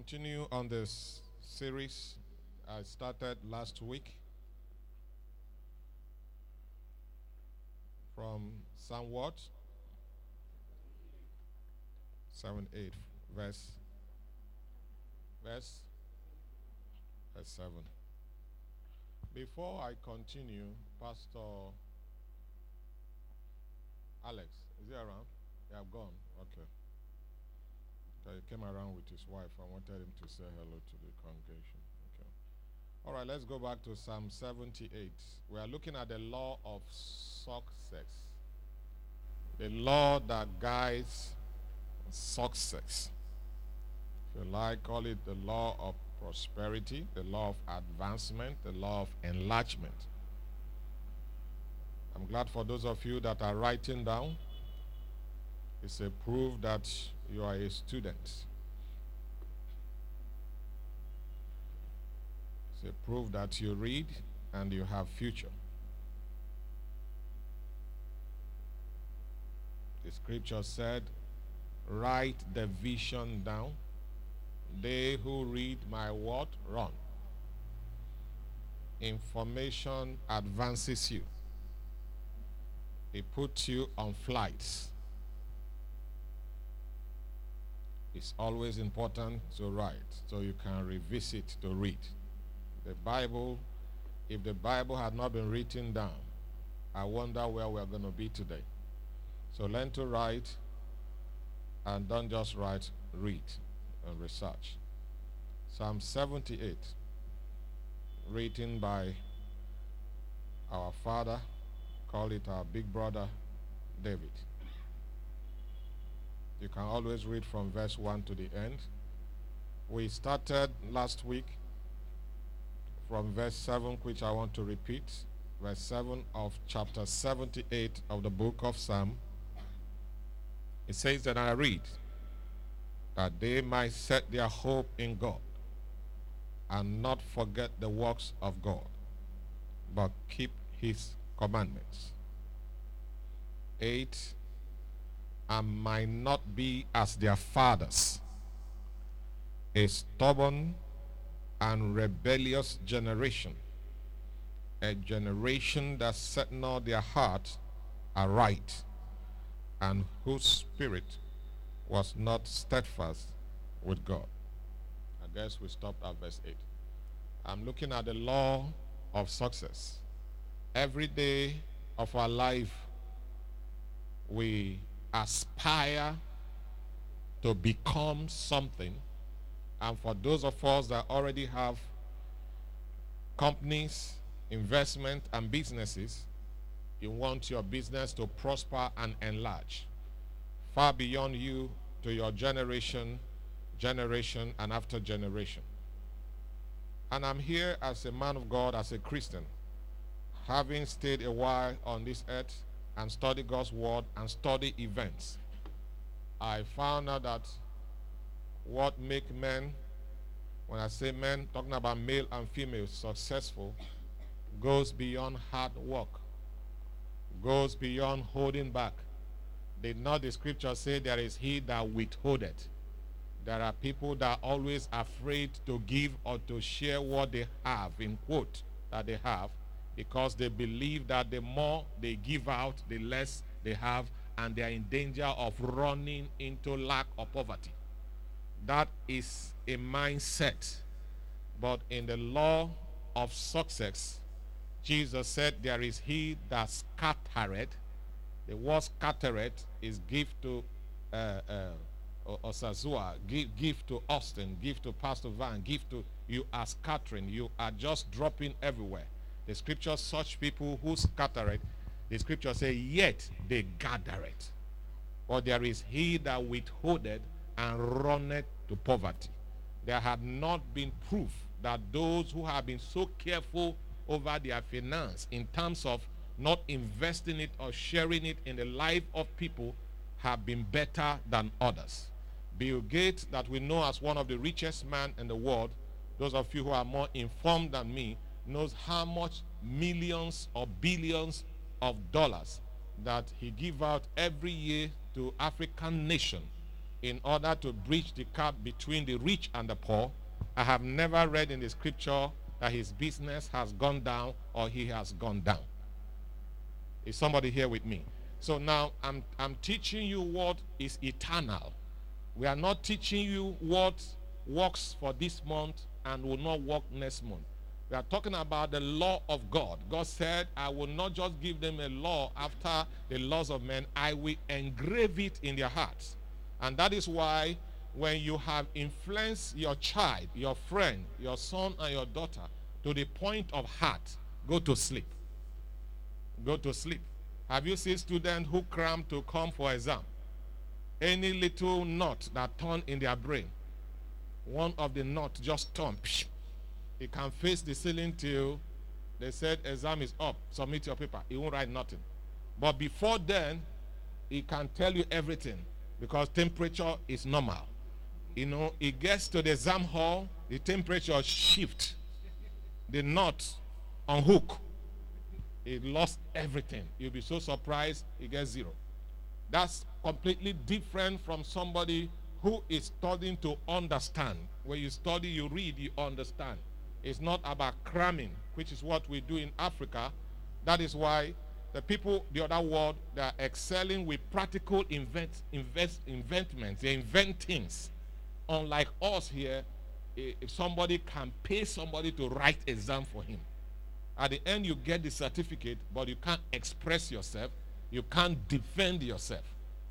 continue on this series I started last week from Psalm what? 7 8 verse verse verse 7 before I continue Pastor Alex is he around? Yeah, I've gone. Okay. Okay, he came around with his wife. I wanted him to say hello to the congregation. Okay. All right, let's go back to Psalm 78. We are looking at the law of success. The law that guides success. If you like, call it the law of prosperity, the law of advancement, the law of enlargement. I'm glad for those of you that are writing down. It's a proof that you are a student. It's a proof that you read and you have future. The scripture said, write the vision down. They who read my word run. Information advances you. It puts you on flights. It's always important to write so you can revisit to read. The Bible, if the Bible had not been written down, I wonder where we're going to be today. So learn to write and don't just write, read and research. Psalm 78, written by our father, call it our big brother, David. You can always read from verse 1 to the end. We started last week from verse 7, which I want to repeat. Verse 7 of chapter 78 of the book of Psalm. It says that I read that they might set their hope in God and not forget the works of God, but keep his commandments. 8 and might not be as their fathers, a stubborn and rebellious generation, a generation that set not their heart aright, and whose spirit was not steadfast with God. I guess we stopped at verse 8. I'm looking at the law of success. Every day of our life, we aspire to become something. And for those of us that already have companies, investment, and businesses, you want your business to prosper and enlarge far beyond you to your generation, generation, and after generation. And I'm here as a man of God, as a Christian, having stayed a while on this earth and study God's word and study events, I found out that what make men, when I say men, talking about male and female, successful, goes beyond hard work, goes beyond holding back. Did not the scripture say there is he that withholdeth? There are people that are always afraid to give or to share what they have, in quote, that they have, because they believe that the more they give out, the less they have, and they are in danger of running into lack or poverty. That is a mindset. But in the law of success, Jesus said, There is he that scattereth. The word scattereth is give to uh, uh, Osazua, give, give to Austin, give to Pastor Van, give to you are scattering. You are just dropping everywhere. The scripture, such people who scatter it, the scripture say, yet they gather it. For there is he that withholdeth and runneth to poverty. There had not been proof that those who have been so careful over their finance in terms of not investing it or sharing it in the life of people have been better than others. Bill Gates, that we know as one of the richest men in the world, those of you who are more informed than me, knows how much millions or billions of dollars that he give out every year to African nation in order to bridge the gap between the rich and the poor. I have never read in the scripture that his business has gone down or he has gone down. Is somebody here with me? So now I'm, I'm teaching you what is eternal. We are not teaching you what works for this month and will not work next month. We are talking about the law of God. God said, I will not just give them a law after the laws of men, I will engrave it in their hearts. And that is why when you have influenced your child, your friend, your son, and your daughter to the point of heart, go to sleep. Go to sleep. Have you seen students who cram to come for exam? Any little knot that turn in their brain, one of the knot just turn. He can face the ceiling till they said exam is up. Submit your paper. He won't write nothing. But before then, he can tell you everything because temperature is normal. You know, he gets to the exam hall, the temperature shift, the knot on hook. He lost everything. You'll be so surprised he gets zero. That's completely different from somebody who is studying to understand. When you study, you read, you understand. It's not about cramming, which is what we do in Africa. That is why the people, the other world, they are excelling with practical invent, invest, inventments. They invent things. Unlike us here, if somebody can pay somebody to write exam for him. At the end, you get the certificate, but you can't express yourself. You can't defend yourself.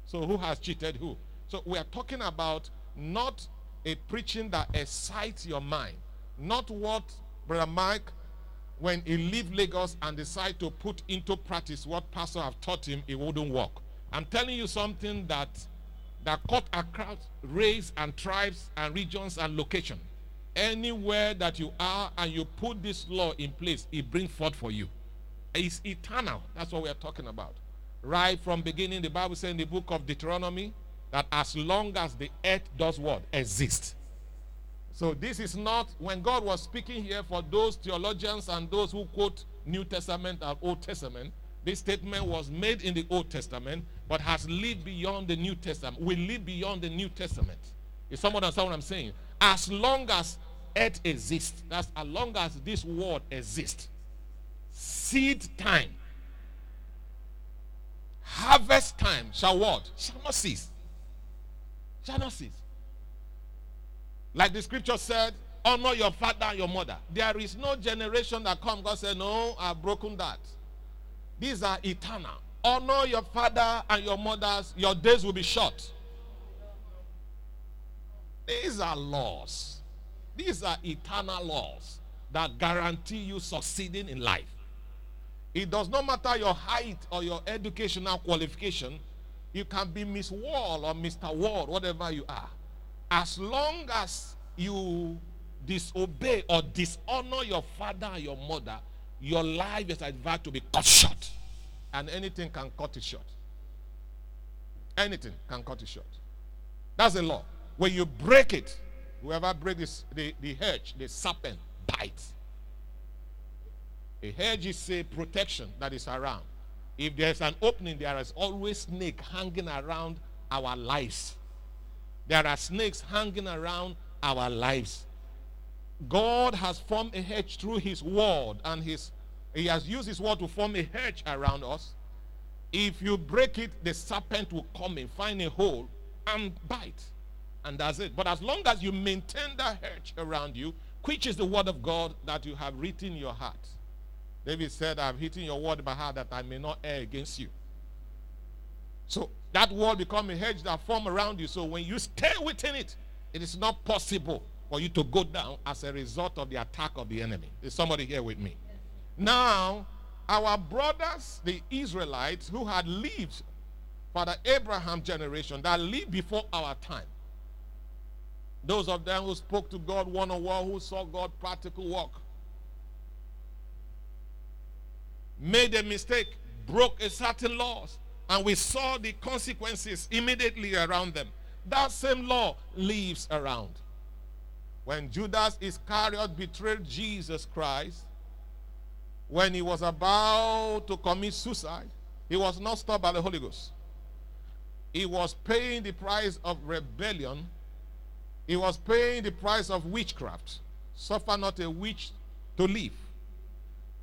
So who has cheated who? So we are talking about not a preaching that excites your mind, not what Brother Mike when he leave Lagos and decide to put into practice what pastor have taught him, it wouldn't work. I'm telling you something that that cut across race and tribes and regions and location. Anywhere that you are and you put this law in place, it brings forth for you. It's eternal. That's what we are talking about. Right from beginning, the Bible says in the book of Deuteronomy that as long as the earth does what? Exist so this is not when God was speaking here for those theologians and those who quote New Testament or Old Testament. This statement was made in the Old Testament, but has lived beyond the New Testament. We live beyond the New Testament. Is someone understand what I'm saying? As long as earth exists, that's as long as this world exists, seed time, harvest time shall what? Shall not cease. Shall not cease. Like the scripture said, honor your father and your mother. There is no generation that come. God said, no, I've broken that. These are eternal. Honor your father and your mothers. Your days will be short. These are laws. These are eternal laws that guarantee you succeeding in life. It does not matter your height or your educational qualification. You can be Miss Wall or Mr. Wall, whatever you are as long as you disobey or dishonor your father and your mother, your life is about to be cut short. And anything can cut it short. Anything can cut it short. That's the law. When you break it, whoever breaks the, the hedge, the serpent bites. A hedge is a protection that is around. If there's an opening, there is always snake hanging around our lives. There are snakes hanging around our lives. God has formed a hedge through his word and his he has used his word to form a hedge around us. If you break it, the serpent will come and find a hole, and bite. And that's it. But as long as you maintain that hedge around you, which is the word of God that you have written in your heart. David said, I've written your word in my heart that I may not err against you. So that wall become a hedge that form around you. So when you stay within it, it is not possible for you to go down as a result of the attack of the enemy. Is somebody here with me? Now, our brothers, the Israelites, who had lived for the Abraham generation, that lived before our time, those of them who spoke to God one on one, who saw God practical work, made a mistake, broke a certain laws, and we saw the consequences immediately around them. That same law lives around. When Judas Iscariot betrayed Jesus Christ, when he was about to commit suicide, he was not stopped by the Holy Ghost. He was paying the price of rebellion. He was paying the price of witchcraft. Suffer not a witch to live.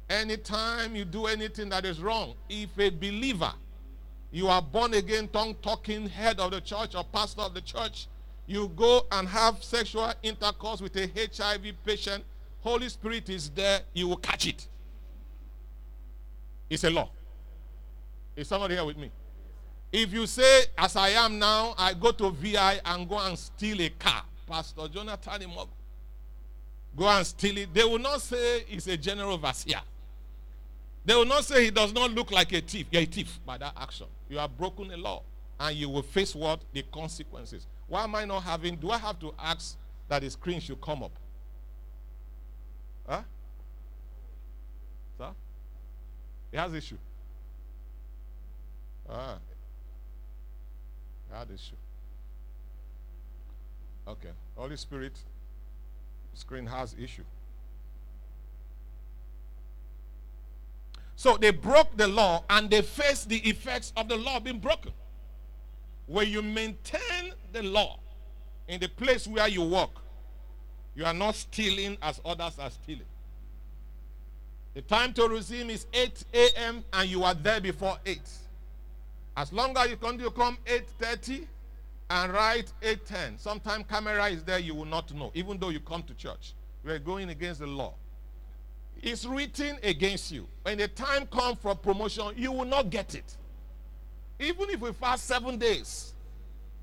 Anytime you do anything that is wrong, if a believer, you are born again, tongue talking head of the church or pastor of the church, you go and have sexual intercourse with a HIV patient, Holy Spirit is there, you will catch it. It's a law. Is somebody here with me? If you say, as I am now, I go to VI and go and steal a car, Pastor Jonathan go and steal it, they will not say he's a general overseer. They will not say he does not look like a thief. You're a thief by that action. You have broken a law and you will face what? The consequences. Why am I not having, do I have to ask that the screen should come up? Huh? Sir? He has issue. Ah. He had issue. Okay. Holy Spirit, screen has issue. So they broke the law and they faced the effects of the law being broken. When you maintain the law in the place where you work, you are not stealing as others are stealing. The time to resume is 8 a.m. and you are there before 8. As long as you continue to come 8.30 and write 8.10, sometime camera is there, you will not know, even though you come to church. We are going against the law is written against you. When the time comes for promotion, you will not get it. Even if we fast seven days,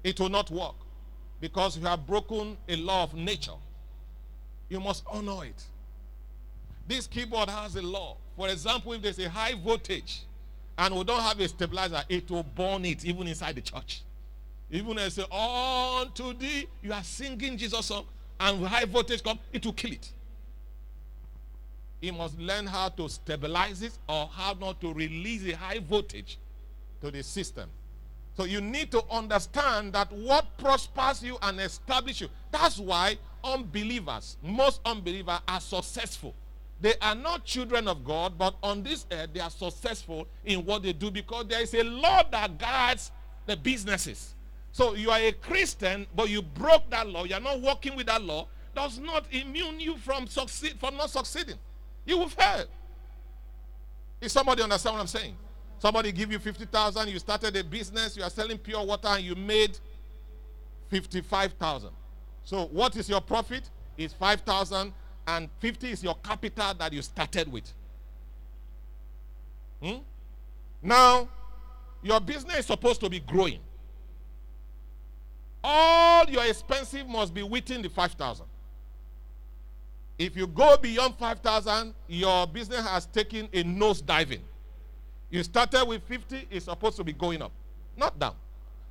it will not work because you have broken a law of nature. You must honor it. This keyboard has a law. For example, if there's a high voltage and we don't have a stabilizer, it will burn it even inside the church. Even as say, on to thee, you are singing Jesus song, and high voltage come, it will kill it he must learn how to stabilize it or how not to release a high voltage to the system. So you need to understand that what prospers you and establish you. That's why unbelievers, most unbelievers are successful. They are not children of God, but on this earth they are successful in what they do because there is a law that guides the businesses. So you are a Christian, but you broke that law. You are not working with that law. Does not immune you from succeed from not succeeding. You will fail. Is somebody understand what I'm saying? Somebody give you 50,000, you started a business, you are selling pure water and you made 55,000. So what is your profit? Is 5,000 and 50 is your capital that you started with. Hmm? Now, your business is supposed to be growing. All your expenses must be within the 5,000. If you go beyond 5,000, your business has taken a nose diving. You started with 50, it's supposed to be going up, not down.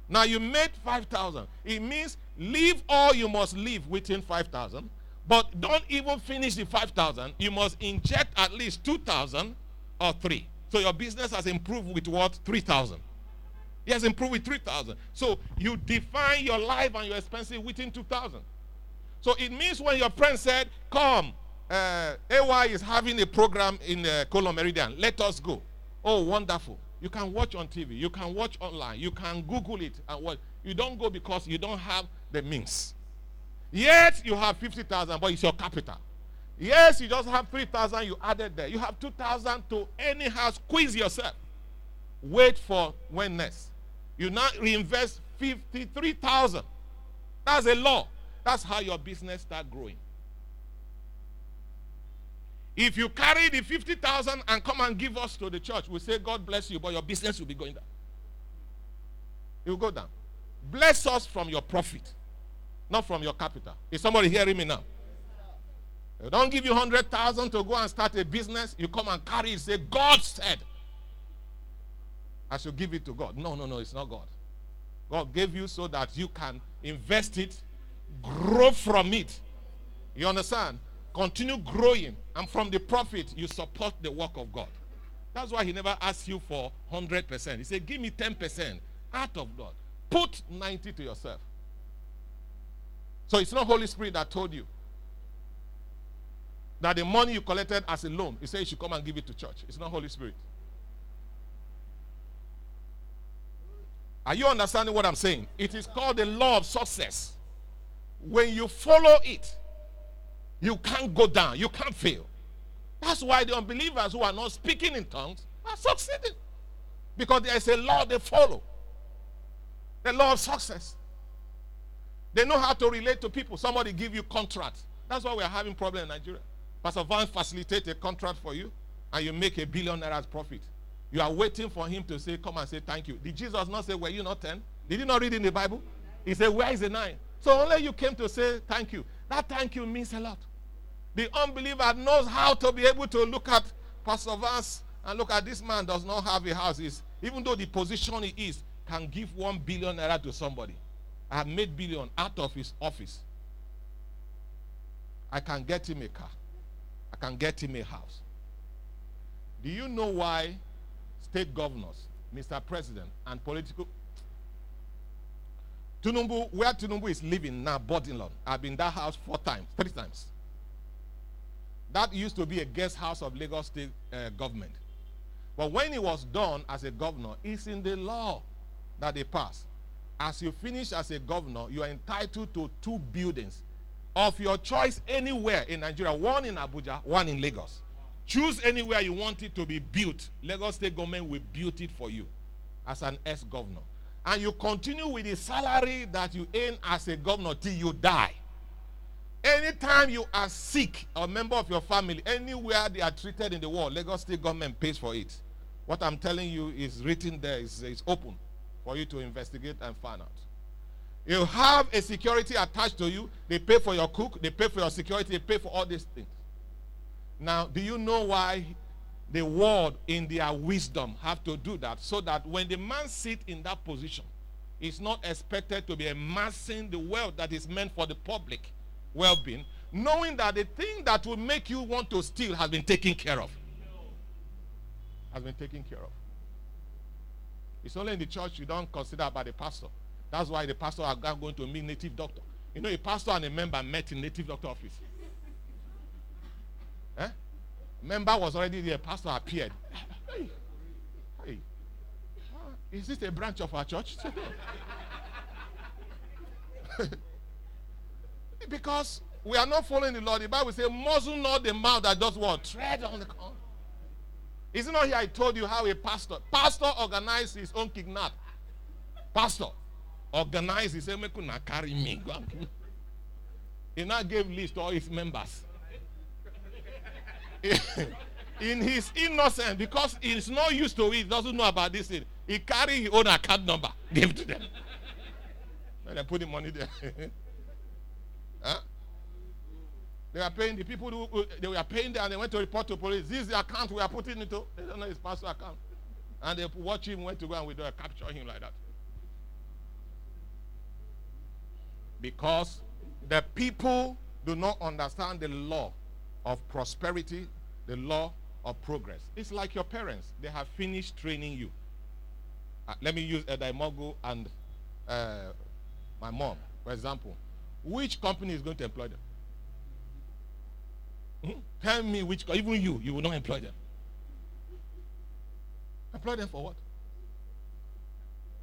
Now you made 5,000. It means leave all you must leave within 5,000, but don't even finish the 5,000. You must inject at least 2,000 or 3. So your business has improved with what? 3,000. It has improved with 3,000. So you define your life and your expenses within 2,000. So it means when your friend said, Come, uh, AY is having a program in uh, Colon Meridian, let us go. Oh, wonderful. You can watch on TV, you can watch online, you can Google it and watch. You don't go because you don't have the means. Yet you have 50,000, but it's your capital. Yes, you just have 3,000 you added there. You have 2,000 to anyhow squeeze yourself. Wait for when next. You now reinvest 53,000. That's a law. That's how your business start growing. If you carry the 50,000 and come and give us to the church, we say, God bless you, but your business will be going down. It will go down. Bless us from your profit, not from your capital. Is somebody hearing me now? Don't give you 100,000 to go and start a business. You come and carry it, say, God said, I should give it to God. No, no, no, it's not God. God gave you so that you can invest it grow from it. You understand? Continue growing. And from the profit, you support the work of God. That's why he never asked you for 100%. He said, give me 10% out of God. Put 90 to yourself. So it's not Holy Spirit that told you that the money you collected as a loan, he said you should come and give it to church. It's not Holy Spirit. Are you understanding what I'm saying? It is called the law of success. When you follow it, you can't go down, you can't fail. That's why the unbelievers who are not speaking in tongues are succeeding. Because there is a law they follow. The law of success. They know how to relate to people. Somebody give you contract. That's why we are having problem in Nigeria. Pastor Van facilitate a contract for you and you make a billion naira profit. You are waiting for him to say, come and say thank you. Did Jesus not say, were you not 10? Did you not read in the Bible? He said, where is the nine? So only you came to say thank you. That thank you means a lot. The unbeliever knows how to be able to look at Pastor Vance and look at this man does not have a house. He's, even though the position he is can give one billion naira to somebody. I have made billion out of his office. I can get him a car. I can get him a house. Do you know why state governors, Mr. President, and political Tinubu, where Tinubu is living now, Bourdillon, I've been that house four times, three times. That used to be a guest house of Lagos State uh, government. But when it was done as a governor, it's in the law that they passed. As you finish as a governor, you are entitled to two buildings of your choice anywhere in Nigeria, one in Abuja, one in Lagos. Choose anywhere you want it to be built. Lagos State government will build it for you as an ex-governor. And you continue with the salary that you earn as a governor till you die. Anytime you are sick or member of your family, anywhere they are treated in the world, Lagos State government pays for it. What I'm telling you is written there, is, is open for you to investigate and find out. You have a security attached to you. They pay for your cook, they pay for your security, they pay for all these things. Now, do you know why the world in their wisdom have to do that? So that when the man sits in that position, he's not expected to be amassing the wealth that is meant for the public well-being, knowing that the thing that will make you want to steal has been taken care of. Has been taken care of. It's only in the church you don't consider about the pastor. That's why the pastor are going to meet native doctor. You know, a pastor and a member met in native doctor office. eh? Member was already there. Pastor appeared. Hey, hey. Is this a branch of our church? because we are not following the Lord. The Bible says, muzzle not the mouth that does what? Tread on the corn. Is it not here I told you how a pastor, pastor organized his own kidnap. Pastor organized, he said, make carry me. He now gave list to all his members. In his innocence, because he's not used to it, doesn't know about this thing, he carried his own account number, gave to them. and they put the money there. huh? They were paying the people who they were paying there and they went to report to police. This is the account we are putting into. They don't know his pastor account. And they watch him, went to go and we do capture him like that. Because the people do not understand the law of prosperity, the law of progress. It's like your parents. They have finished training you. Uh, let me use Edaimogu and uh, my mom, for example. Which company is going to employ them? Hmm? Tell me which, even you, you will not employ them. Employ them for what?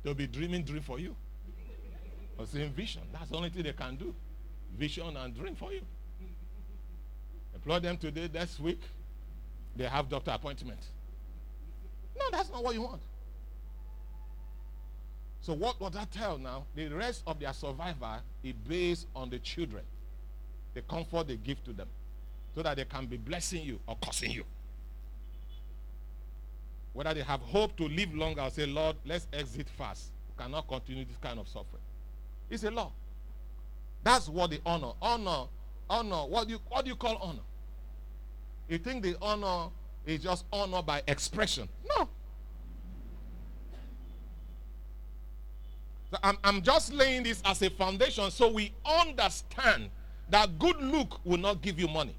They'll be dreaming dream for you. Or saying vision. That's the only thing they can do. Vision and dream for you. Employ them today, next week, they have doctor appointment. No, that's not what you want. So what does that tell now? The rest of their survival is based on the children. The comfort they give to them so that they can be blessing you or cursing you. Whether they have hope to live longer or say, Lord, let's exit fast. We cannot continue this kind of suffering. It's a law. That's what the honor. Honor, honor, what do you what do you call honor? You think the honor is just honor by expression. No. I'm, I'm just laying this as a foundation so we understand that good look will not give you money.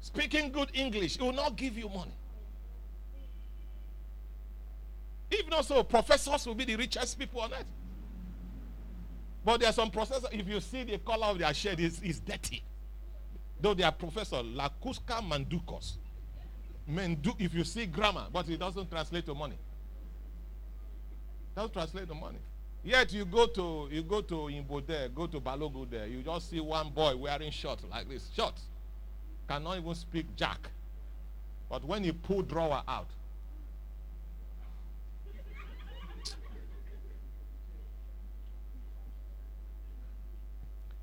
Speaking good English, it will not give you money. Even so, professors will be the richest people on earth. But there are some professors, if you see the color of their shirt, is dirty. Though they are professor, Lakuska Mandukos. If you see grammar, but it doesn't translate to money. Doesn't translate the money. Yet you go to you go to Imbo there, go to Balogun there, you just see one boy wearing shorts like this. Shorts. Cannot even speak jack. But when he pull drawer out,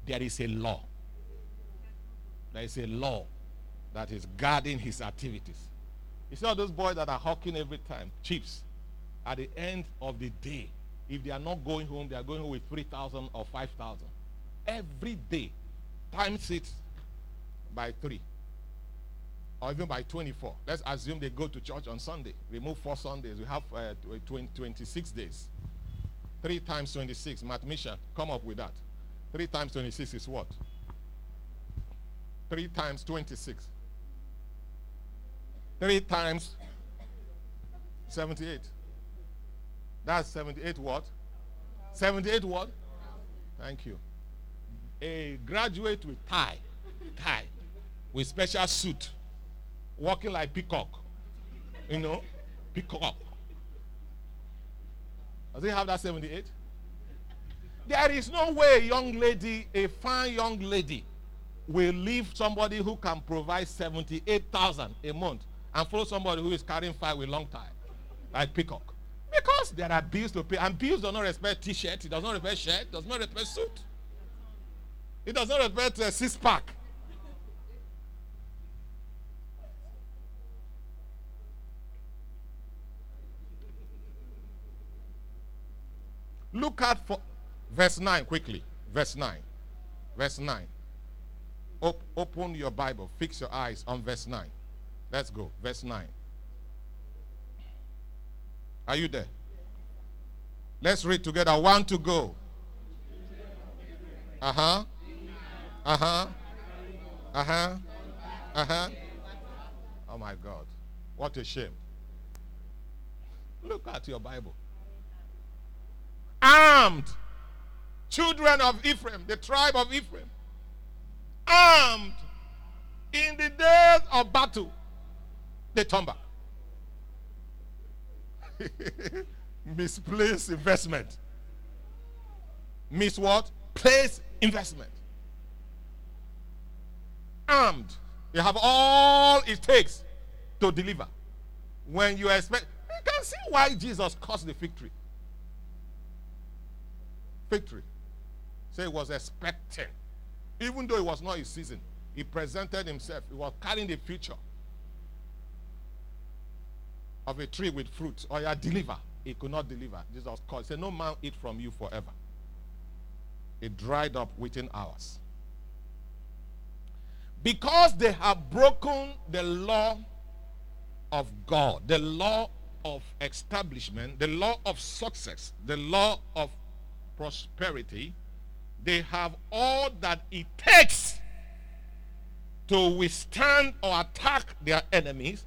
there is a law. There is a law that is guarding his activities. You see all those boys that are hawking every time, chiefs, at the end of the day, if they are not going home, they are going home with 3,000 or 5,000. Every day, times it by three or even by 24. Let's assume they go to church on Sunday. Remove four Sundays. We have uh, 20, 26 days. 3 times 26. Mathematician, come up with that. 3 times 26 is what? 3 times 26. 3 times 78. That's 78 what? 78 what? Thank you. A graduate with tie, tie, with special suit, walking like peacock. You know, peacock. Does he have that 78? There is no way a young lady, a fine young lady, will leave somebody who can provide 78,000 a month and follow somebody who is carrying five with long tie, like peacock. Because there are bills to pay. And bills do not respect t-shirt. It does not respect shirt. does not respect suit. It does not respect uh, six-pack. Look at for verse 9 quickly. Verse 9. Verse 9. Op open your Bible. Fix your eyes on verse 9. Let's go. Verse 9. Are you there? Let's read together. One to go. Uh huh. Uh huh. Uh huh. Uh huh. Oh my God. What a shame. Look at your Bible. Armed. Children of Ephraim, the tribe of Ephraim. Armed in the days of battle. They turn back. Misplaced investment. Miss what? Place investment. Armed. You have all it takes to deliver. When you expect, you can see why Jesus caused the victory. Victory. So he was expecting. Even though it was not his season, he presented himself. He was carrying the future of a tree with fruit. or you deliver. He could not deliver. Jesus called. He said, No man eat from you forever. It dried up within hours. Because they have broken the law of God, the law of establishment, the law of success, the law of prosperity, they have all that it takes to withstand or attack their enemies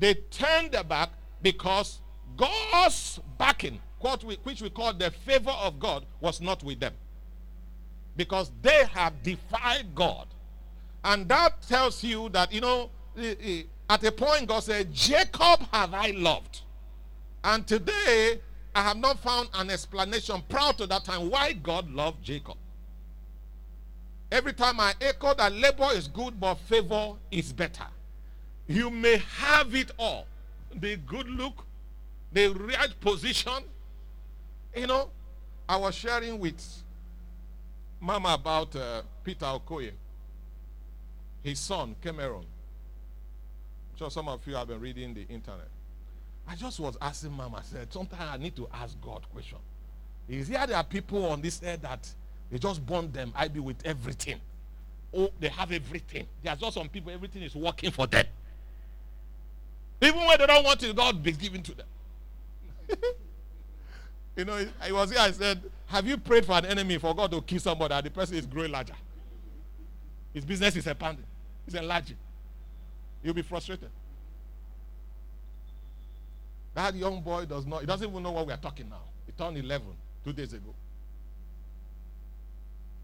they turned their back because God's backing, which we call the favor of God, was not with them. Because they have defied God. And that tells you that, you know, at a point God said, Jacob have I loved. And today, I have not found an explanation prior to that time why God loved Jacob. Every time I echo that labor is good, but favor is better. You may have it all the good look, the right position. You know, I was sharing with Mama about uh, Peter Okoye, his son, Cameron. I'm sure some of you have been reading the internet. I just was asking Mama, I said, sometimes I need to ask God question. Is there there are people on this earth that they just born them, I be with everything. Oh, they have everything. There's just some people, everything is working for them. Even when they don't want it, God be given to them. you know, I was here, I said, Have you prayed for an enemy for God to kill somebody and the person is growing larger? His business is expanding, it's enlarging. You'll be frustrated. That young boy does not, he doesn't even know what we are talking now. He turned 11 two days ago.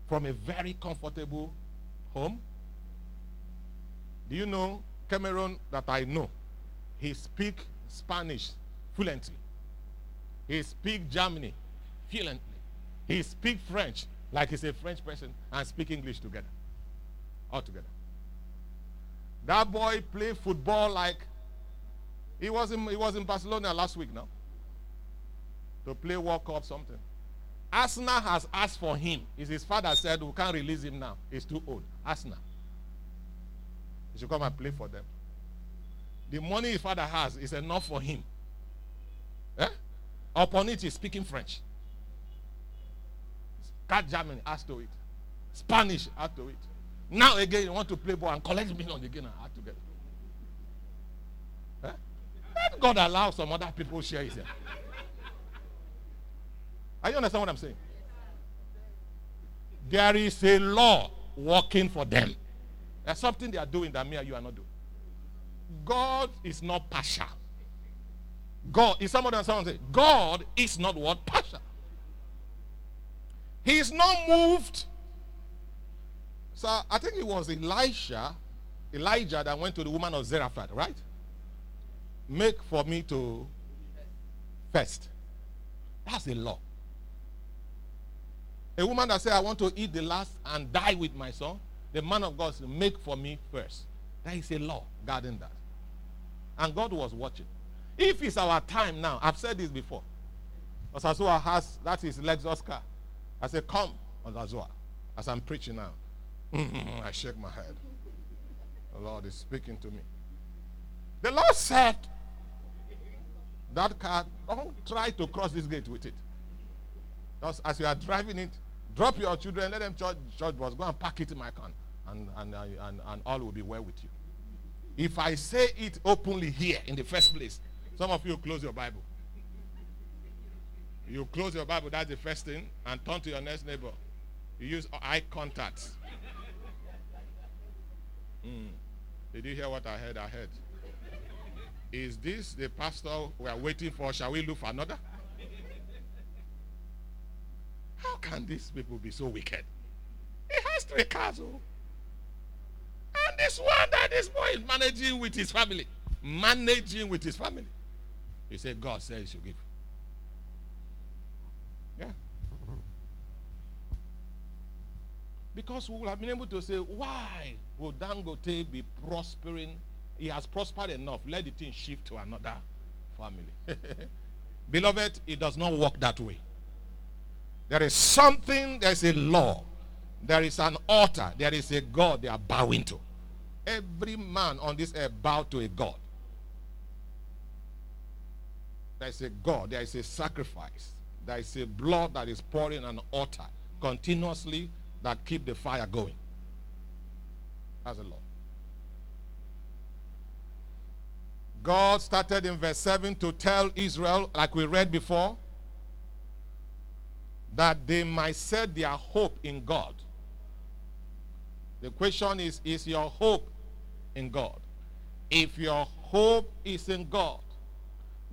From a very comfortable home. Do you know Cameron that I know? he speak Spanish fluently. He speak Germany fluently. He speak French like he's a French person and speak English together. All together. That boy play football like he was in, he was in Barcelona last week now. To play World Cup something. Arsenal has asked for him. Is his father said we can't release him now. He's too old. Arsenal. He should come and play for them. The money his father has is enough for him. Eh? Upon it, he's speaking French. Cat Germany, add to it. Spanish, add to it. Now again, you want to play ball and collect million again and add together. Let God allow some other people share his. Are you understand what I'm saying? There is a law working for them. There's something they are doing that me and you are not doing. God is not partial. God is someone someone say, God is not what partial. He is not moved. So I think it was Elisha, Elijah that went to the woman of Zarephath, right? Make for me to first. That's a law. A woman that said, I want to eat the last and die with my son. The man of God said, make for me first. That is a law guarding that. And God was watching. If it's our time now, I've said this before. Osazua has, that is Lexus car. I said, come, Osazua, as I'm preaching now. Mm-hmm, I shake my head. The Lord is speaking to me. The Lord said, that car, don't try to cross this gate with it. Just as you are driving it, drop your children, let them church, church bus, go and pack it in my car, and, and, and, and all will be well with you. If I say it openly here in the first place, some of you close your Bible. You close your Bible, that's the first thing, and turn to your next neighbor. You use eye contact. Mm. Did you hear what I heard? I heard. Is this the pastor we are waiting for? Shall we look for another? How can these people be so wicked? He has three cars. Oh. And this one that this boy is managing with his family. Managing with his family. He said, God said he should give. Yeah. Because we would have been able to say, why would Dangote be prospering? He has prospered enough. Let the thing shift to another family. Beloved, it does not work that way. There is something, there's a law. There is an altar. There is a God they are bowing to. Every man on this earth bow to a God. There is a God. There is a sacrifice. There is a blood that is pouring an altar continuously that keep the fire going. That's the law. God started in verse 7 to tell Israel, like we read before, that they might set their hope in God. The question is Is your hope in God? If your hope is in God,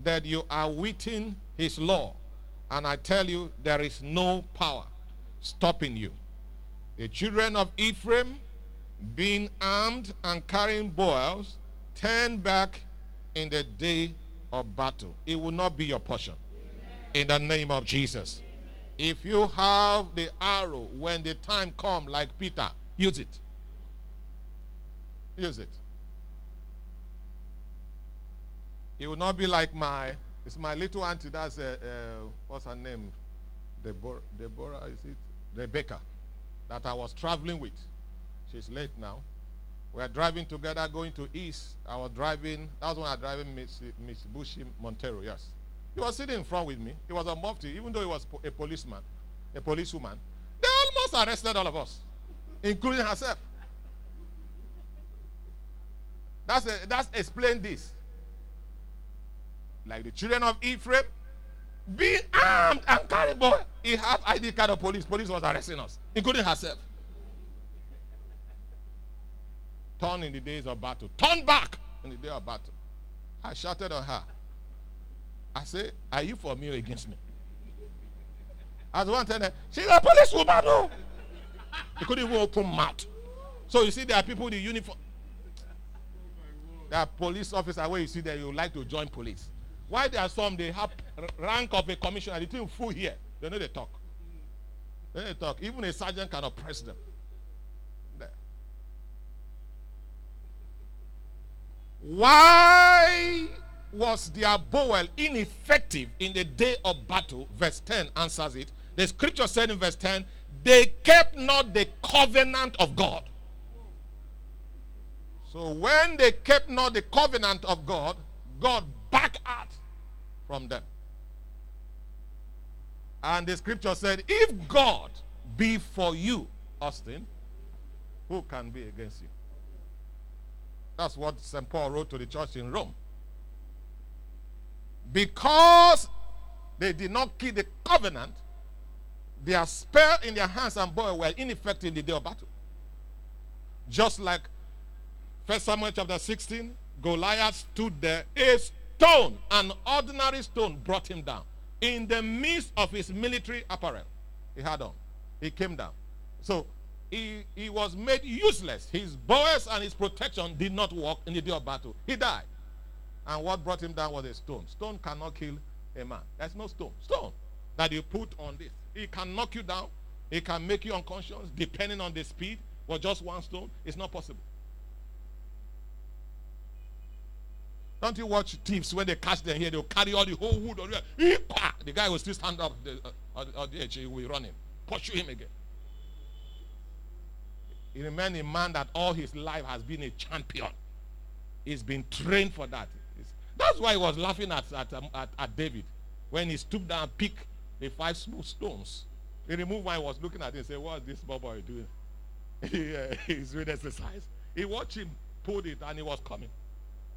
that you are within His law, and I tell you, there is no power stopping you. The children of Ephraim, being armed and carrying bows, turn back in the day of battle. It will not be your portion. In the name of Jesus. If you have the arrow when the time comes, like Peter, use it. Use it. It will not be like my, it's my little auntie, that's, uh, uh, what's her name? Deborah, Deborah, is it? Rebecca, that I was traveling with. She's late now. We are driving together going to East. I was driving, that was when I was driving Miss, Miss Bushi Montero, yes. He was sitting in front with me. He was a mufti, even though he was a policeman, a policewoman. They almost arrested all of us, including herself. That's, a, that's explain this. Like the children of Ephraim, be armed and carry boy. He had ID card of police. Police was arresting us, including herself. Turn in the days of battle. Turn back in the day of battle. I shouted on her. I said, Are you for me or against me? As one telling her, She's a police woman. No. He couldn't even open mouth. So you see, there are people in the uniform. There are police officers where you see that you like to join police. Why there are some they have rank of a commissioner, the thing full here. They know they talk. They know they talk. Even a sergeant cannot press them. There. Why was their bowel ineffective in the day of battle? Verse 10 answers it. The scripture said in verse 10, they kept not the covenant of God. So when they kept not the covenant of God, God backed out from them. And the scripture said, if God be for you, Austin, who can be against you? That's what St. Paul wrote to the church in Rome. Because they did not keep the covenant, their spear in their hands and bow were ineffective in the day of battle. Just like 1 Samuel chapter 16, Goliath stood there, a stone, an ordinary stone, brought him down. In the midst of his military apparel, he had on. He came down. So he, he was made useless. His bows and his protection did not work in the day of battle. He died. And what brought him down was a stone. Stone cannot kill a man. There's no stone. Stone that you put on this. It can knock you down. It can make you unconscious depending on the speed. But just one stone, it's not possible. Don't you watch thieves when they catch them here, they'll carry all the whole wood on the guy will still stand up the, uh, on the edge, he will run him, pursue him again. He remains a man that all his life has been a champion. He's been trained for that. That's why he was laughing at, at, um, at, at David when he stooped down and picked the five smooth stones. He removed one, was looking at him and said, What is this boy doing? he, uh, he's doing exercise. He watched him pull it and he was coming.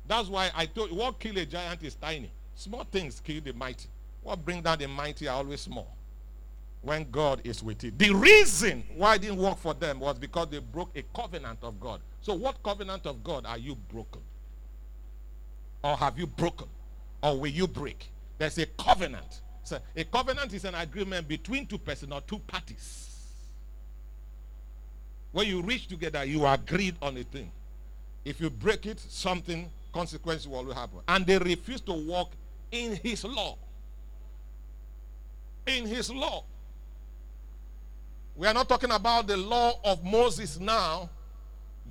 That's why I told you, what kill a giant is tiny. Small things kill the mighty. What bring down the mighty are always small. When God is with you. The reason why it didn't work for them was because they broke a covenant of God. So what covenant of God are you broken? Or have you broken? Or will you break? There's a covenant. So a covenant is an agreement between two persons or two parties. When you reach together, you agreed on a thing. If you break it, something consequences will happen. And they refuse to walk in his law. In his law. We are not talking about the law of Moses now.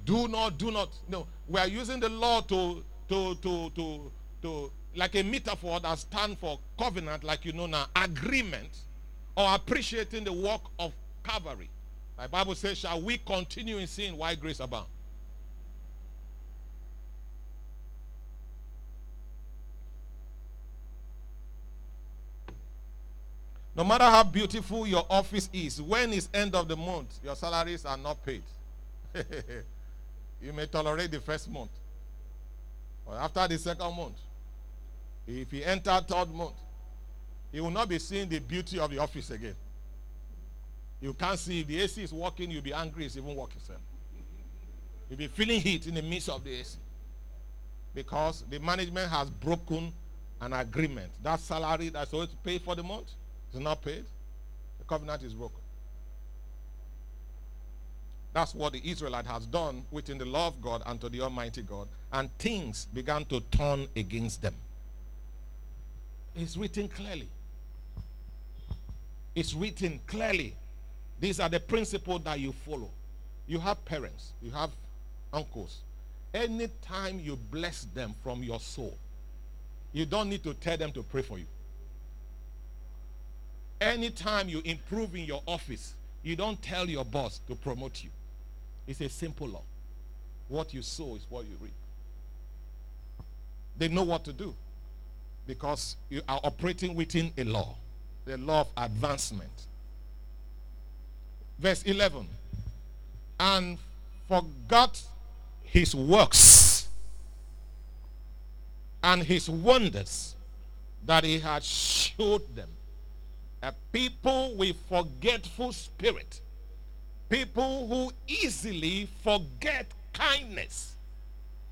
Do not, do not. No. We are using the law to, to, to, to, to like a metaphor that stands for covenant, like you know now, agreement, or appreciating the work of Calvary. The Bible says, Shall we continue in sin while grace abound? No matter how beautiful your office is, when it's end of the month, your salaries are not paid. you may tolerate the first month. But after the second month, if you enter third month, you will not be seeing the beauty of the office again. You can't see if the AC is working, you'll be angry it's even working. Sir. You'll be feeling heat in the midst of the AC. Because the management has broken an agreement. That salary that's supposed to pay for the month, is not paid, the covenant is broken. That's what the Israelite has done within the law of God and to the Almighty God. And things began to turn against them. It's written clearly. It's written clearly. These are the principles that you follow. You have parents, you have uncles. Anytime you bless them from your soul, you don't need to tell them to pray for you. Anytime you improve in your office, you don't tell your boss to promote you. It's a simple law. What you sow is what you reap. They know what to do because you are operating within a law, the law of advancement. Verse 11 and forgot his works and his wonders that he had showed them a people with forgetful spirit. People who easily forget kindness.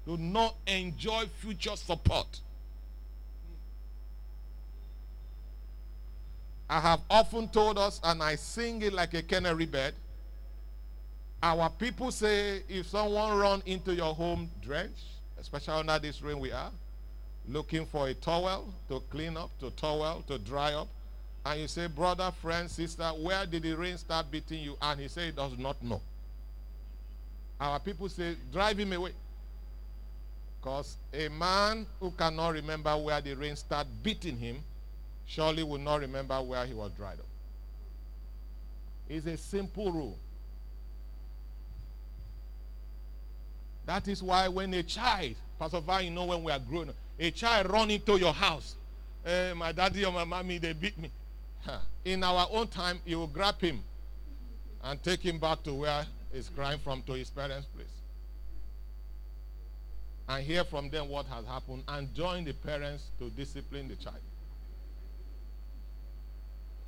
Do not enjoy future support. I have often told us, and I sing it like a canary bird. Our people say if someone run into your home drenched, especially under this rain we are, looking for a towel to clean up, to towel, to dry up. And you say, brother, friend, sister, where did the rain start beating you? And he said he does not know. Our people say, drive him away. Because a man who cannot remember where the rain started beating him surely will not remember where he was dried up. It's a simple rule. That is why when a child, Pastor Van, you know when we are grown, a child run into your house, hey, eh, my daddy or my mommy, they beat me. In our own time, you will grab him and take him back to where he's crying from to his parents' place. And hear from them what has happened and join the parents to discipline the child.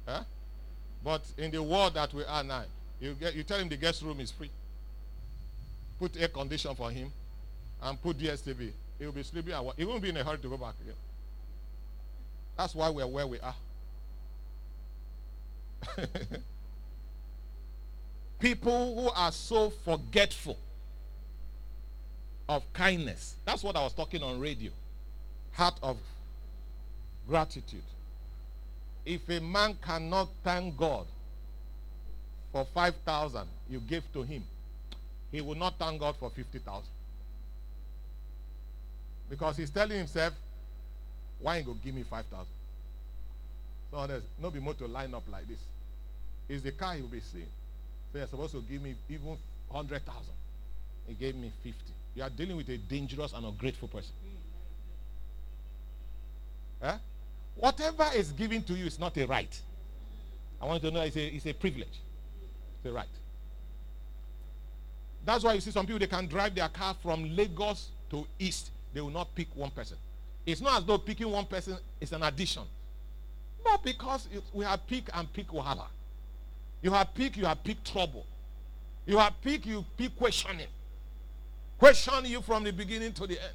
Huh? But in the world that we are now, you, get, you tell him the guest room is free. Put air condition for him and put DSTV. He will be sleeping. He won't be in a hurry to go back again. That's why we're where we are. People who are so forgetful of kindness. That's what I was talking on radio. Heart of gratitude. If a man cannot thank God for 5,000 you gave to him, he will not thank God for 50,000. Because he's telling himself, why you go give me 5,000? So others, no be more to line up like this. Is the car you'll be seeing. So you're supposed to give me even 100,000. He gave me 50. You are dealing with a dangerous and ungrateful person. Eh? Whatever is given to you is not a right. I want you to know it's a, it's a privilege. It's a right. That's why you see some people, they can drive their car from Lagos to East. They will not pick one person. It's not as though picking one person is an addition. Not because we have pick and pick wahala. You have pick, you have pick trouble. You have pick, you pick questioning. Question you from the beginning to the end.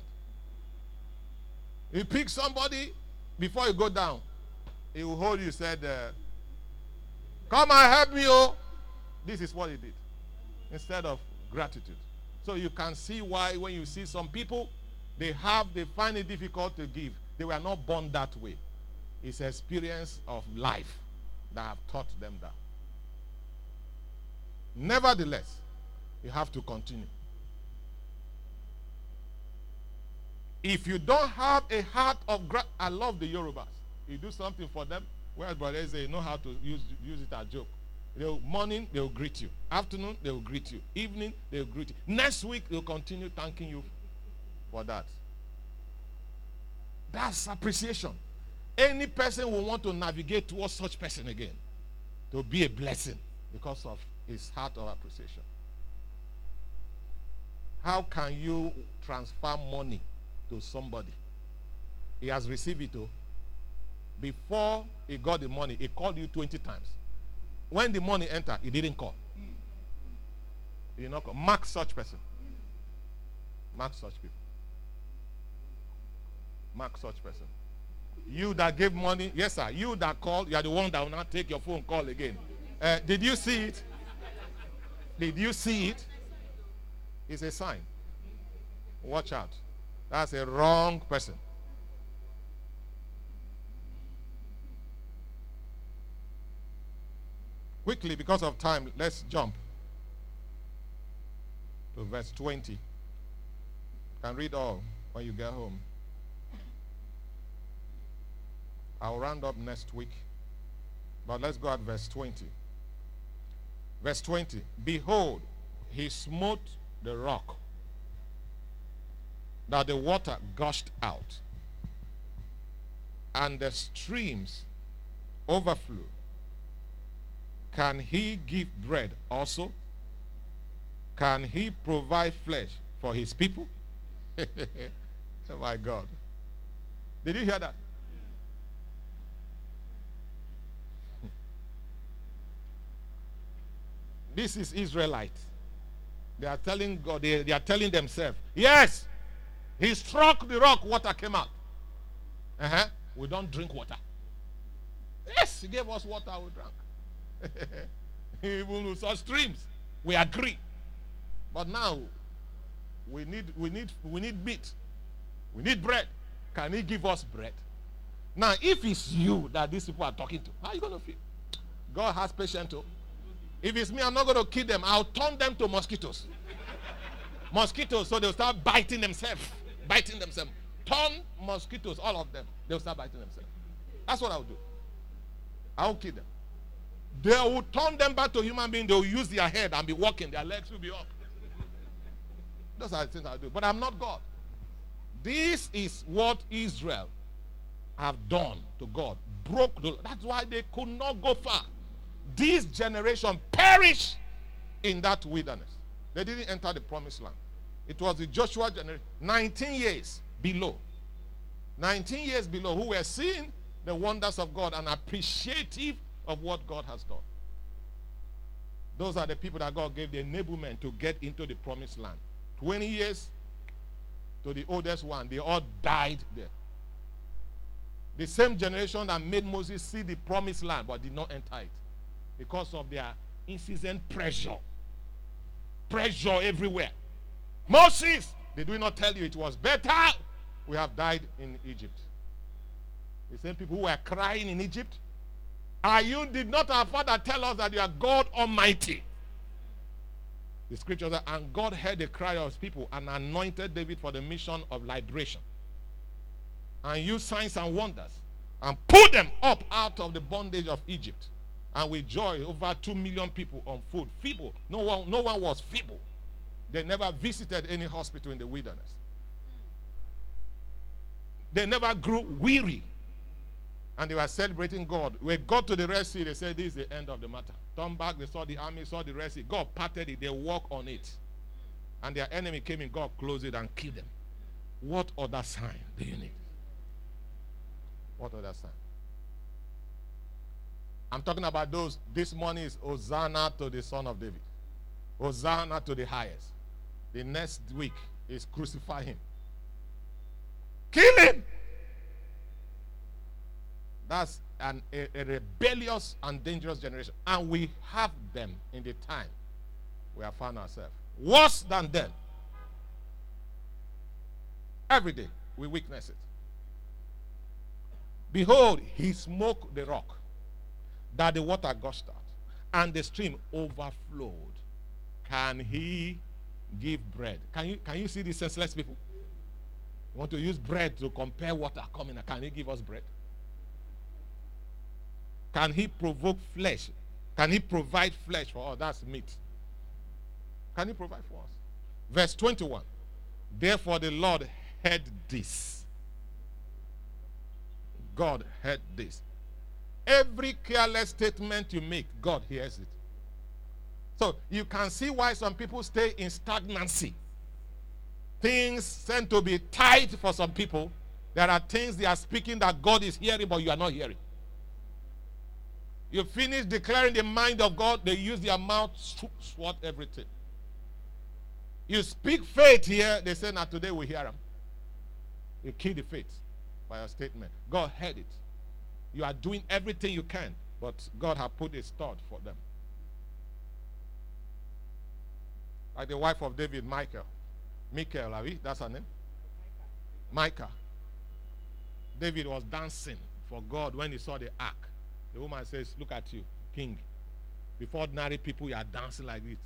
You pick somebody, before you go down, he will hold you, said, uh, Come and help me, oh. This is what he did. Instead of gratitude. So you can see why when you see some people, they have, they find it difficult to give. They were not born that way. It's experience of life that have taught them that. Nevertheless, you have to continue. If you don't have a heart of gratitude, I love the Yorubas. You do something for them, whereas brothers they know how to use, use it as joke. They'll, morning, they'll greet you. Afternoon, they'll greet you. Evening, they'll greet you. Next week, they'll continue thanking you for that. That's appreciation. Any person will want to navigate towards such person again to be a blessing because of his heart of appreciation. How can you transfer money to somebody. He has received it. Oh. Before he got the money, he called you 20 times. When the money entered, he didn't call. He did not call. Mark such person. Mark such people. Mark such person. You that gave money, yes, sir. You that called, you are the one that will not take your phone call again. Uh, did you see it? Did you see it? It's a sign. Watch out. That's a wrong person. Quickly, because of time, let's jump to verse 20. You can read all when you get home. I'll round up next week. But let's go at verse 20. Verse 20. Behold, he smote the rock that the water gushed out and the streams overflew, can he give bread also? Can he provide flesh for his people? oh my God. Did you hear that? This is Israelite. They are telling God, they, they are telling themselves, yes, he struck the rock, water came out. Uh-huh. We don't drink water. Yes, he gave us water, we drank. Even with such streams, we agree. But now we need we need we need meat. We need bread. Can he give us bread? Now, if it's you that these people are talking to, how are you going to feel? God has patience too. If it's me, I'm not going to kill them. I'll turn them to mosquitoes. mosquitoes, so they'll start biting themselves. Biting themselves. Turn mosquitoes, all of them. They'll start biting themselves. That's what I'll do. I'll kill them. They will turn them back to human beings. They will use their head and be walking. Their legs will be up. Those are the things I'll do. But I'm not God. This is what Israel have done to God. Broke the that's why they could not go far. This generation perished in that wilderness. They didn't enter the promised land. It was the Joshua generation, 19 years below. 19 years below, who were seeing the wonders of God and appreciative of what God has done. Those are the people that God gave the enablement to get into the promised land. 20 years to the oldest one, they all died there. The same generation that made Moses see the promised land but did not enter it because of their incessant pressure. Pressure everywhere. Moses, did we not tell you it was better? We have died in Egypt. The same people who were crying in Egypt. Are you, did not our father tell us that you are God Almighty? The scripture says, and God heard the cry of his people and anointed David for the mission of liberation. And used signs and wonders and put them up out of the bondage of Egypt. And with joy, over two million people on food. Feeble. No one, no one was feeble. They never visited any hospital in the wilderness. They never grew weary. And they were celebrating God. When got to the Red Sea, they said, This is the end of the matter. Turn back, they saw the army, saw the Red Sea. God parted it, they walked on it. And their enemy came in, God closed it and killed them. What other sign do you need? What other sign? I'm talking about those. This morning is Hosanna to the Son of David. Hosanna to the highest. The next week is crucify him. Kill him. That's an, a, a rebellious and dangerous generation. And we have them in the time we have found ourselves. Worse than them. Every day we witness it. Behold, he smote the rock that the water gushed out and the stream overflowed. Can he give bread? Can you, can you see these senseless people? You want to use bread to compare water coming. Can he give us bread? Can he provoke flesh? Can he provide flesh for us? That's meat. Can he provide for us? Verse 21. Therefore the Lord heard this. God heard this. Every careless statement you make, God hears it. So you can see why some people stay in stagnancy. Things tend to be tight for some people. There are things they are speaking that God is hearing, but you are not hearing. You finish declaring the mind of God, they use their mouth to swat everything. You speak faith here, they say, Now today we hear them. You kill the faith by your statement. God heard it. You are doing everything you can, but God has put a start for them. Like the wife of David, Michael. Michael, are we? That's her name? Micah. David was dancing for God when he saw the ark. The woman says, Look at you, king. Before ordinary people, you are dancing like this.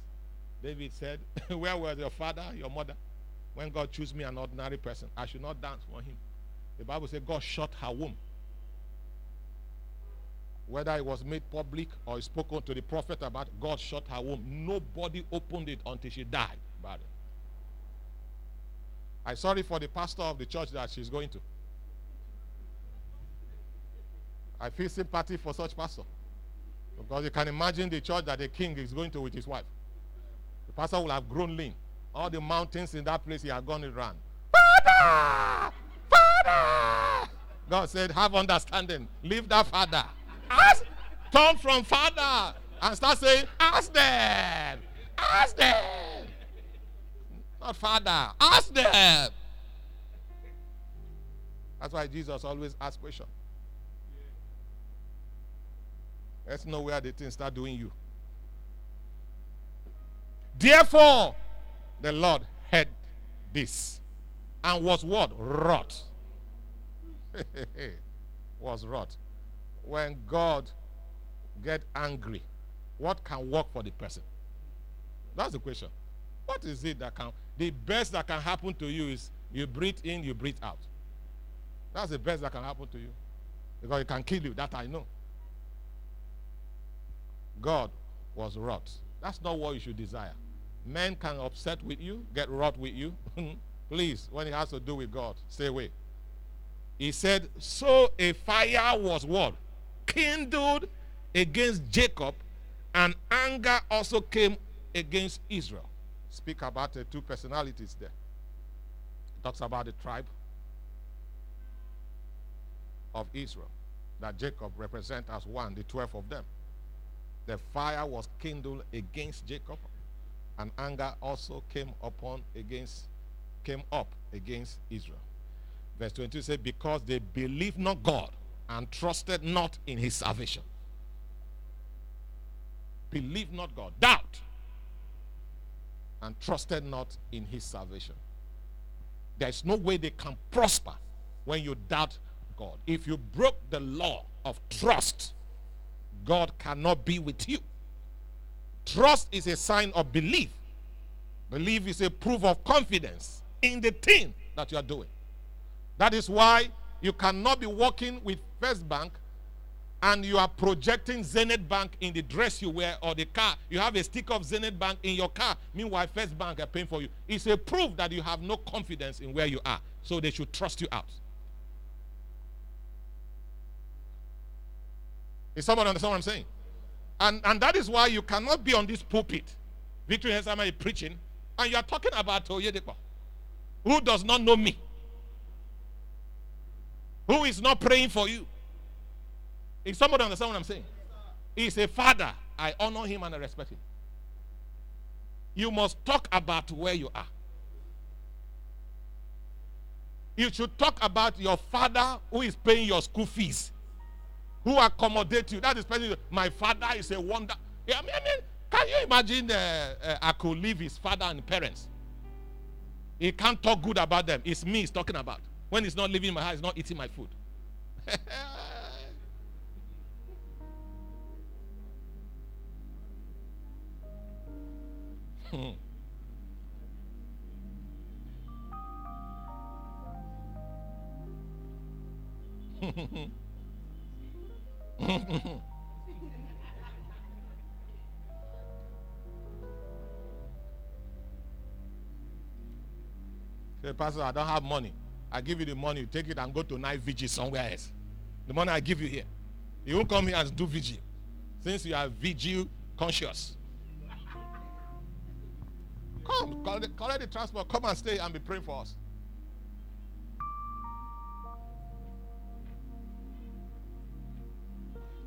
David said, Where was your father, your mother? When God chose me, an ordinary person, I should not dance for him. The Bible says God shut her womb. Whether it was made public or spoken to the prophet about, God shut her womb. Nobody opened it until she died. I'm sorry for the pastor of the church that she's going to. I feel sympathy for such pastor. Because you can imagine the church that the king is going to with his wife. The pastor will have grown lean. All the mountains in that place he had gone around. Father! Father! God said, have understanding. Leave that father. Ask, turn from father and start saying, ask them. Ask them. Not father. Ask them. That's why Jesus always asks questions. Let's know where the things start doing you. Therefore, the Lord heard this and was what? Wrought. was wrought. When God get angry, what can work for the person? That's the question. What is it that can the best that can happen to you is you breathe in, you breathe out. That's the best that can happen to you. Because it can kill you. That I know. God was wrought. That's not what you should desire. Men can upset with you, get wrought with you. Please, when it has to do with God, stay away. He said, So a fire was what? Kindled against Jacob, and anger also came against Israel. Speak about the two personalities there. It talks about the tribe of Israel that Jacob represents as one, the 12 of them. The fire was kindled against Jacob, and anger also came upon against came up against Israel. Verse 22 says, Because they believed not God and trusted not in his salvation. Believe not God. Doubt. And trusted not in his salvation. There's no way they can prosper when you doubt God. If you broke the law of trust, God cannot be with you. Trust is a sign of belief. Belief is a proof of confidence in the thing that you are doing. That is why you cannot be walking with First Bank and you are projecting Zenith Bank in the dress you wear or the car. You have a stick of Zenith Bank in your car. Meanwhile, First Bank are paying for you. It's a proof that you have no confidence in where you are. So they should trust you out. Is someone understand what I'm saying? And, and that is why you cannot be on this pulpit. Victory Hesama is preaching, and you are talking about Oyedepo, who does not know me, who is not praying for you. Is somebody understand what I'm saying? He's a father. I honor him and I respect him. You must talk about where you are. You should talk about your father who is paying your school fees who accommodate you. That is person. My father is a wonder. I mean, I mean can you imagine uh, uh, I could leave his father and parents? He can't talk good about them. It's me he's talking about. When he's not living in my house, he's not eating my food. Say, Pastor, I don't have money. I give you the money, you take it and go to night vigil somewhere else. The money I give you here. You won't come here and do vigil. Since you are vigil conscious. Come, collect, collect the transport, come and stay and be praying for us.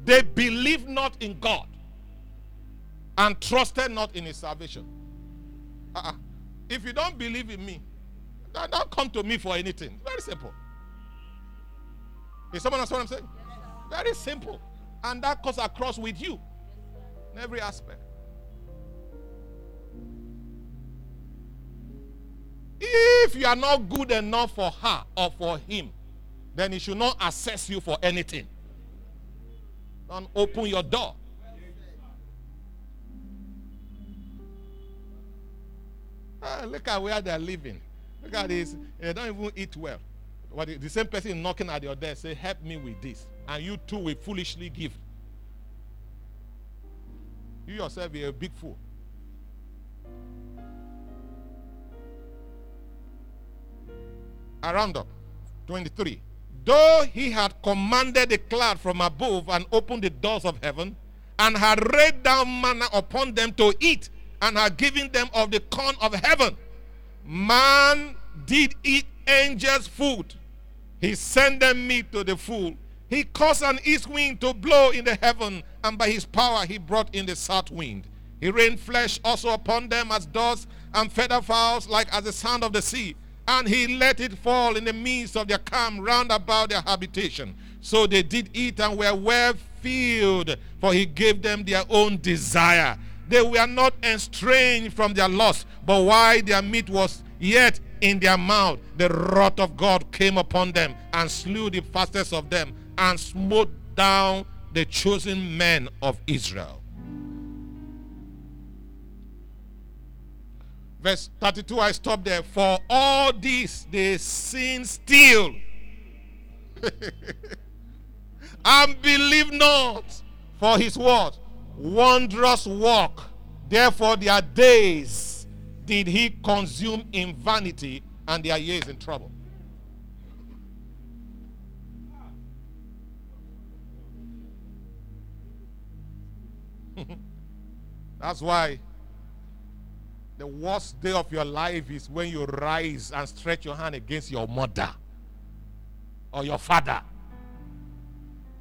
They believed not in God and trusted not in his salvation. Uh-uh. If you don't believe in me, don't, come to me for anything. Very simple. Is someone understand what I'm saying? Very simple. And that goes across with you in every aspect. If you are not good enough for her or for him, then he should not assess you for anything. Don't open your door. Ah, look at where they're living. Look at this. They don't even eat well. What the same person knocking at your door say, "Help me with this," and you too will foolishly give. You yourself are a big fool. A roundup, twenty-three. Though he had commanded the cloud from above and opened the doors of heaven, and had rained down manna upon them to eat, and had given them of the corn of heaven, man did eat angels' food. He sent them meat to the full. He caused an east wind to blow in the heaven, and by his power he brought in the south wind. He rained flesh also upon them as dust, and feather fowls like as the sound of the sea and he let it fall in the midst of their camp round about their habitation. So they did eat and were well filled, for he gave them their own desire. They were not estranged from their loss, but while their meat was yet in their mouth, the wrath of God came upon them and slew the fastest of them and smote down the chosen men of Israel. Verse 32, I stop there. For all this they sin still. and believe not for his word. Wondrous work. Therefore, their days did he consume in vanity, and their years in trouble. That's why the worst day of your life is when you rise and stretch your hand against your mother or your father.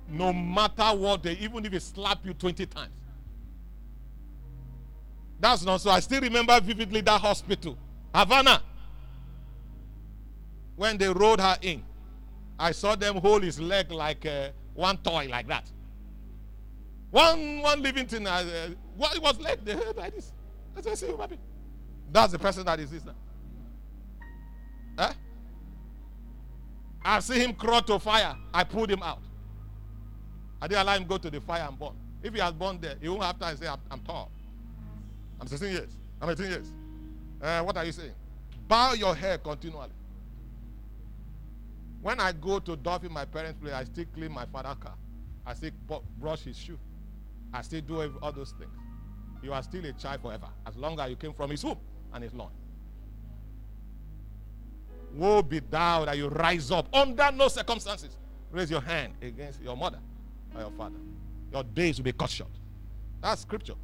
No matter what they, even if they slap you 20 times. That's not so. I still remember vividly that hospital, Havana. When they rode her in, I saw them hold his leg like uh, one toy, like that. One one living thing, uh, what it was leg? They heard like this. What I say, That's the person that is this now. Eh? I see him crawl to fire. I pulled him out. I didn't allow him go to the fire and burn. If he has burned there, he won't have time to say, I'm, I'm tall. I'm 16 years. I'm 18 years. Uh, what are you saying? Bow your hair continually. When I go to Duffy, my parents' place, I still clean my father's car. I still brush his shoe. I still do all those things. You are still a child forever, as long as you came from his womb and his lawn. Woe be thou that you rise up under no circumstances. Raise your hand against your mother or your father. Your days will be cut short. That's scripture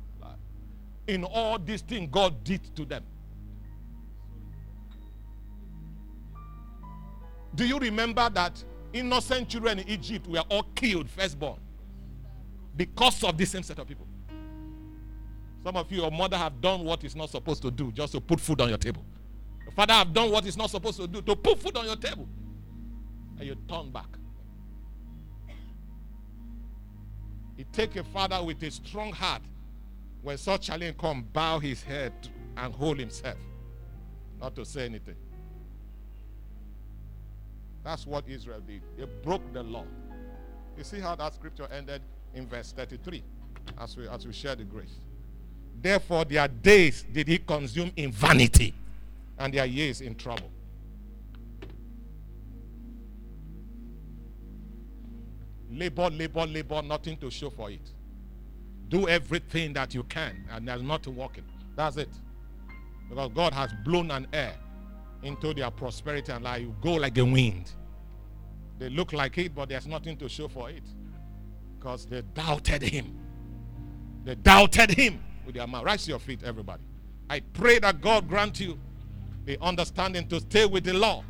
in all these things God did to them. Do you remember that innocent children in Egypt were all killed firstborn because of the same set of people? Some of you, your mother have done what is not supposed to do just to put food on your table. Your father have done what is not supposed to do to put food on your table. And you turn back. It take a father with a strong heart when such challenge come, bow his head and hold himself, not to say anything. That's what Israel did. They broke the law. You see how that scripture ended in verse 33 as we, as we share the grace. Therefore, their days did he consume in vanity, and their years in trouble. Labor, labor, labor, nothing to show for it. Do everything that you can, and there's nothing working. That's it. Because God has blown an air into their prosperity and life. You go like a wind. They look like it, but there's nothing to show for it. Because they doubted him. They doubted him with their mouth. Rise to your feet, everybody. I pray that God grant you the understanding to stay with the law